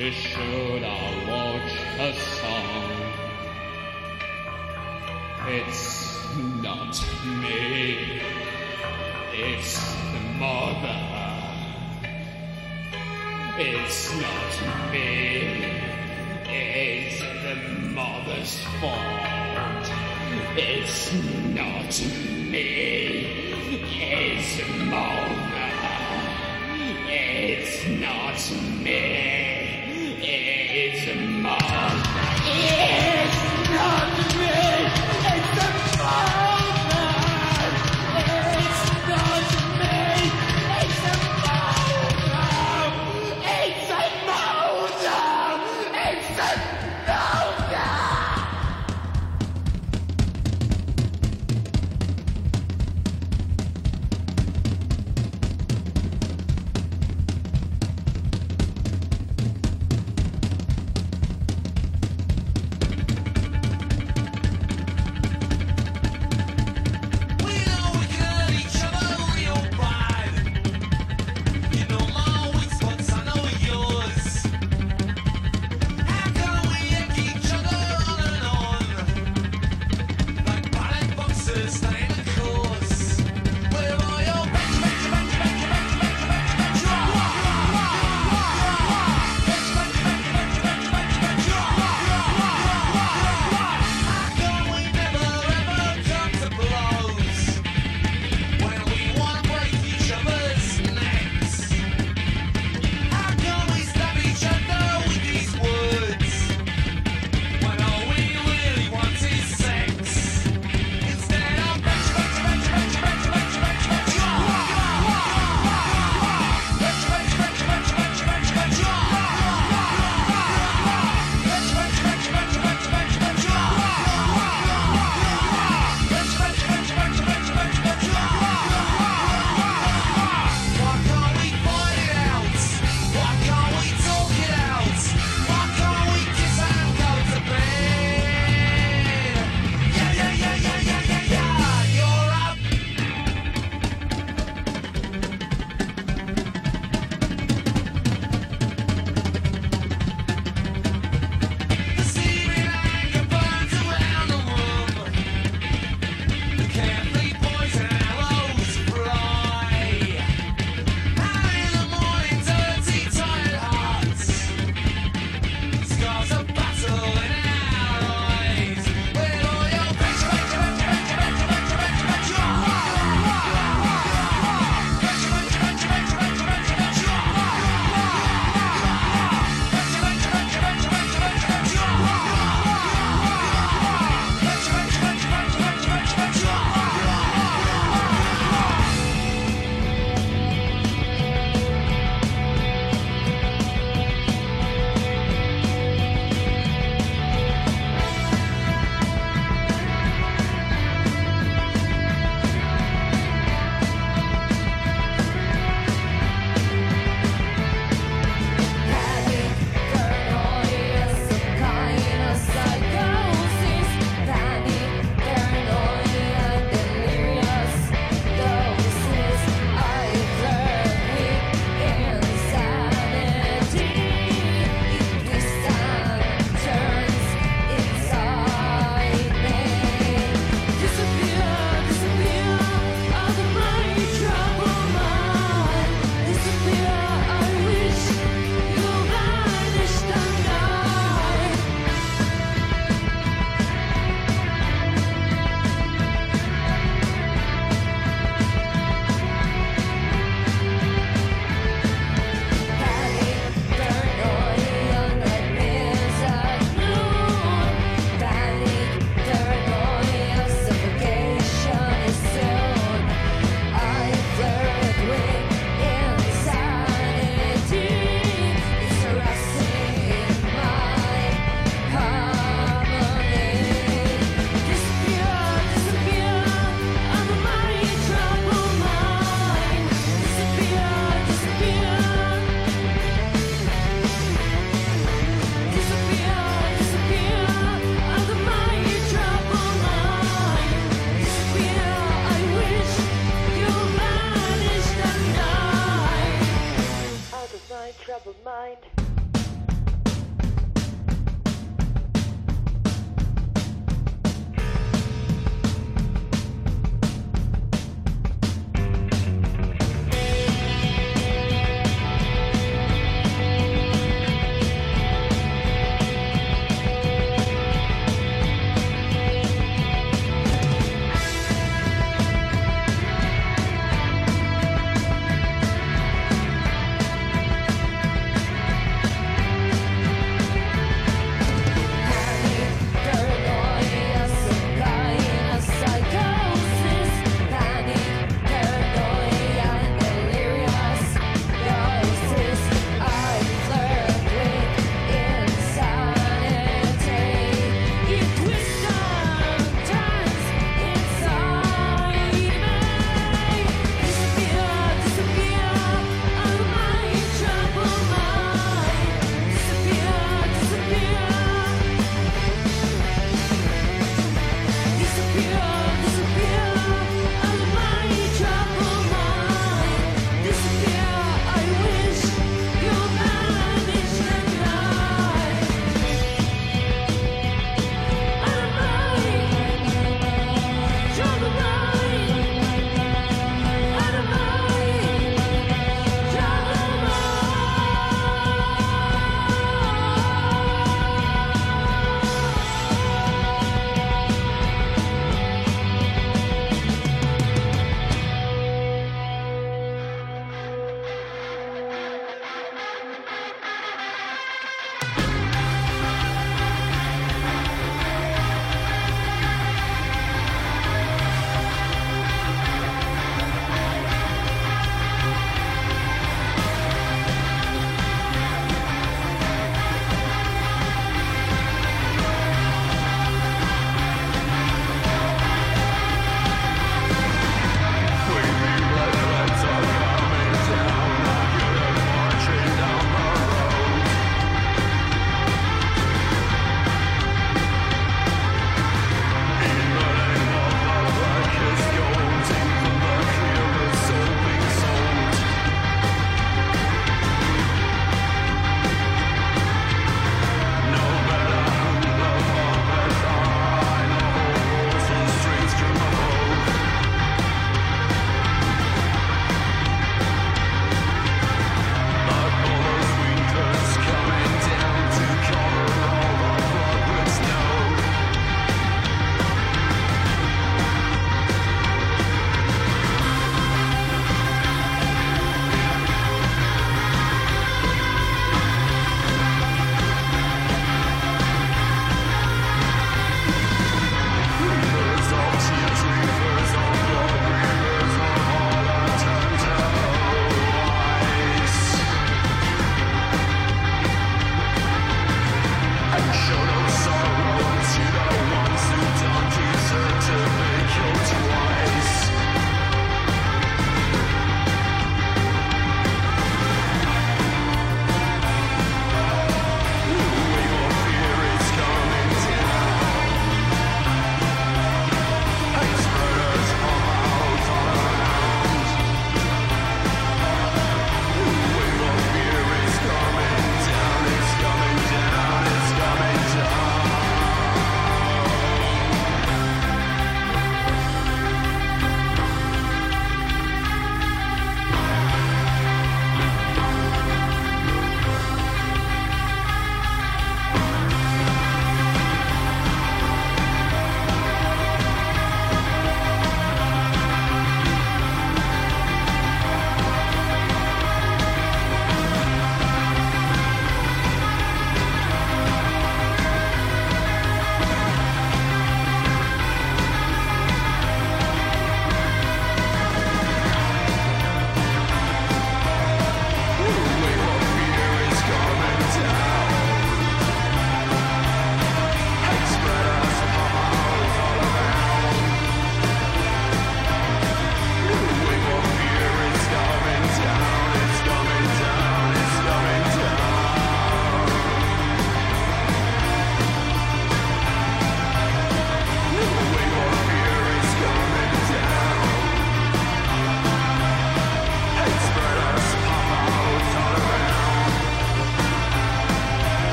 Should I watch a song. It's not me, it's the mother. It's not me, it's the mother's fault. It's not me, it's mother. It's not me. It's a monster. It's not.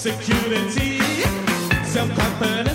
security, self confidence.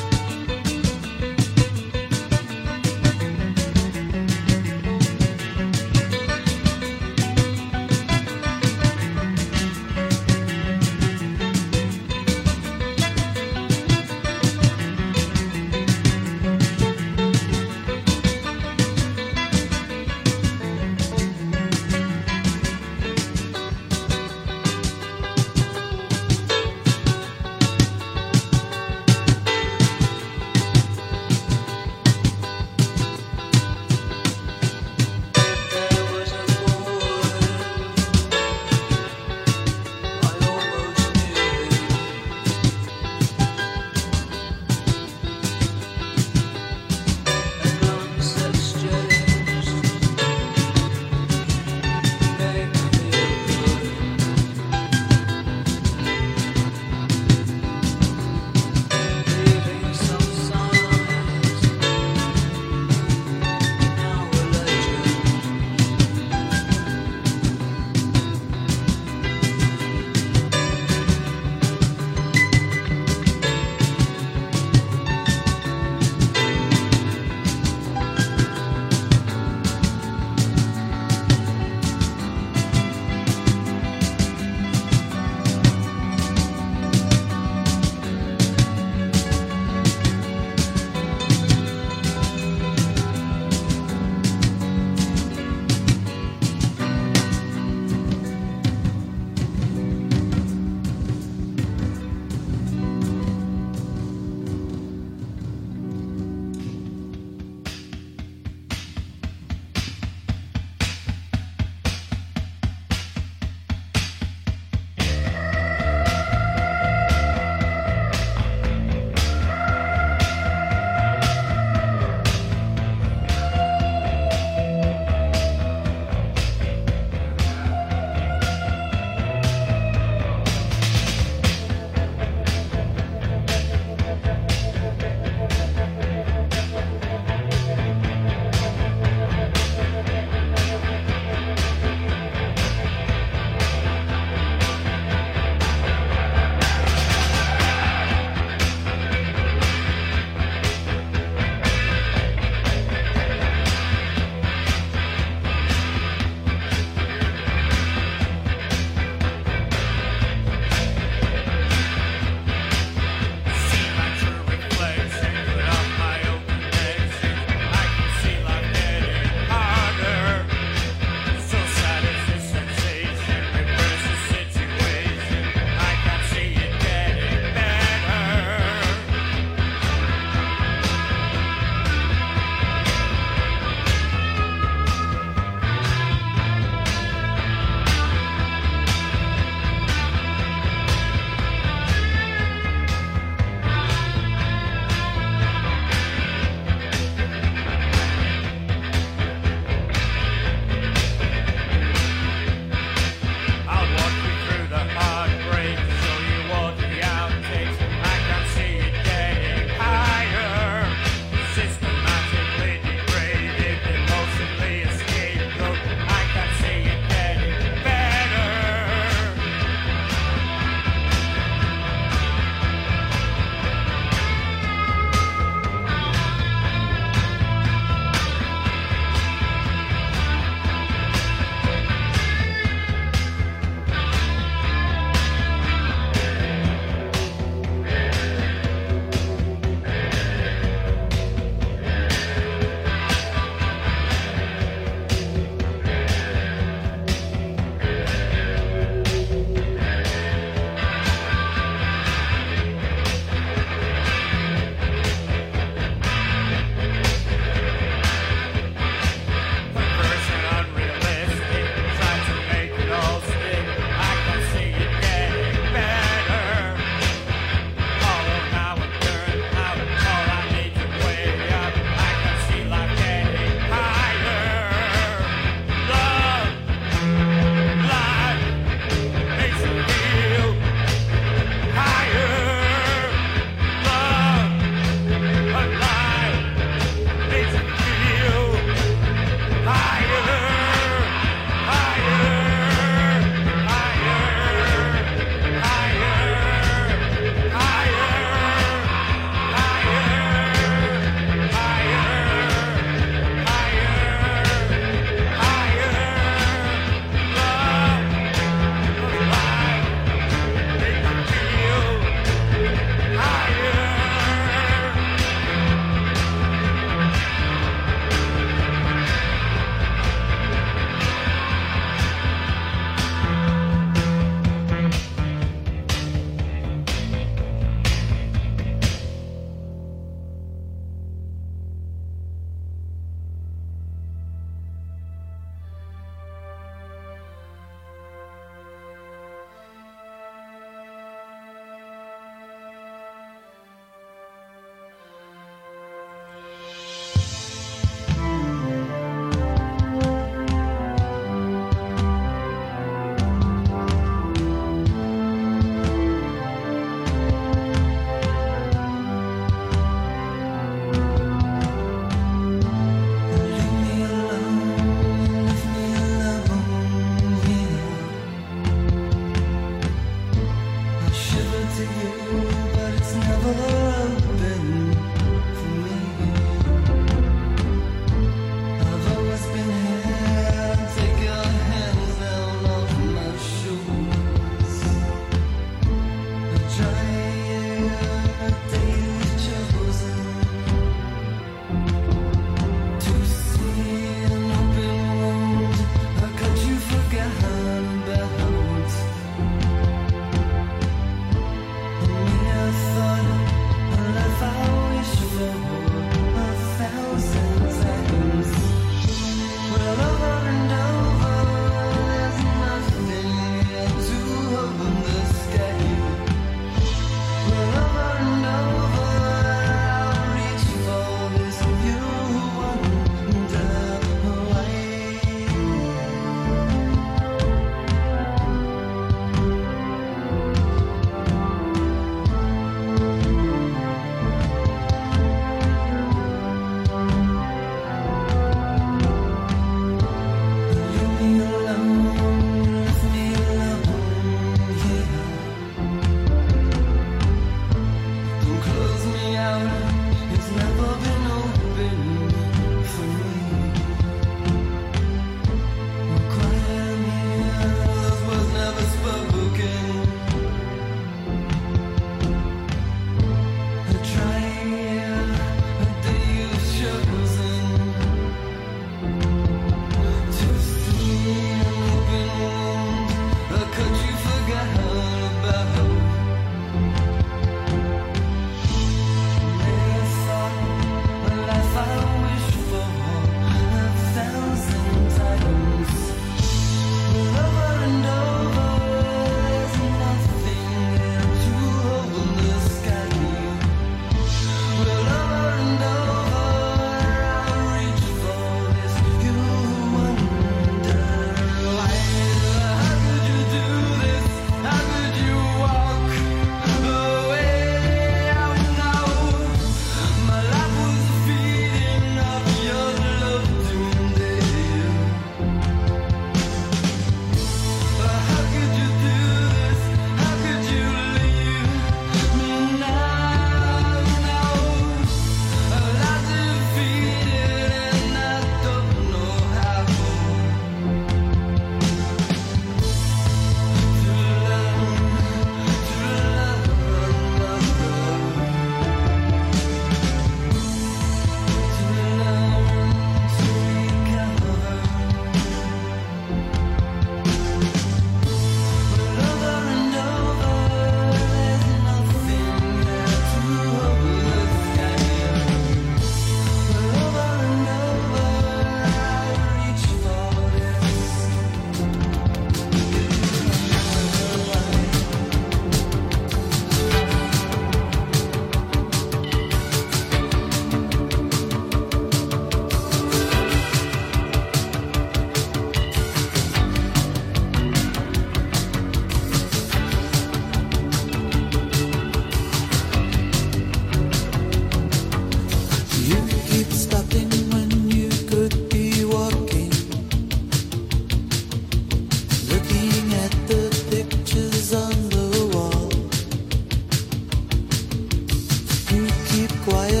quiet.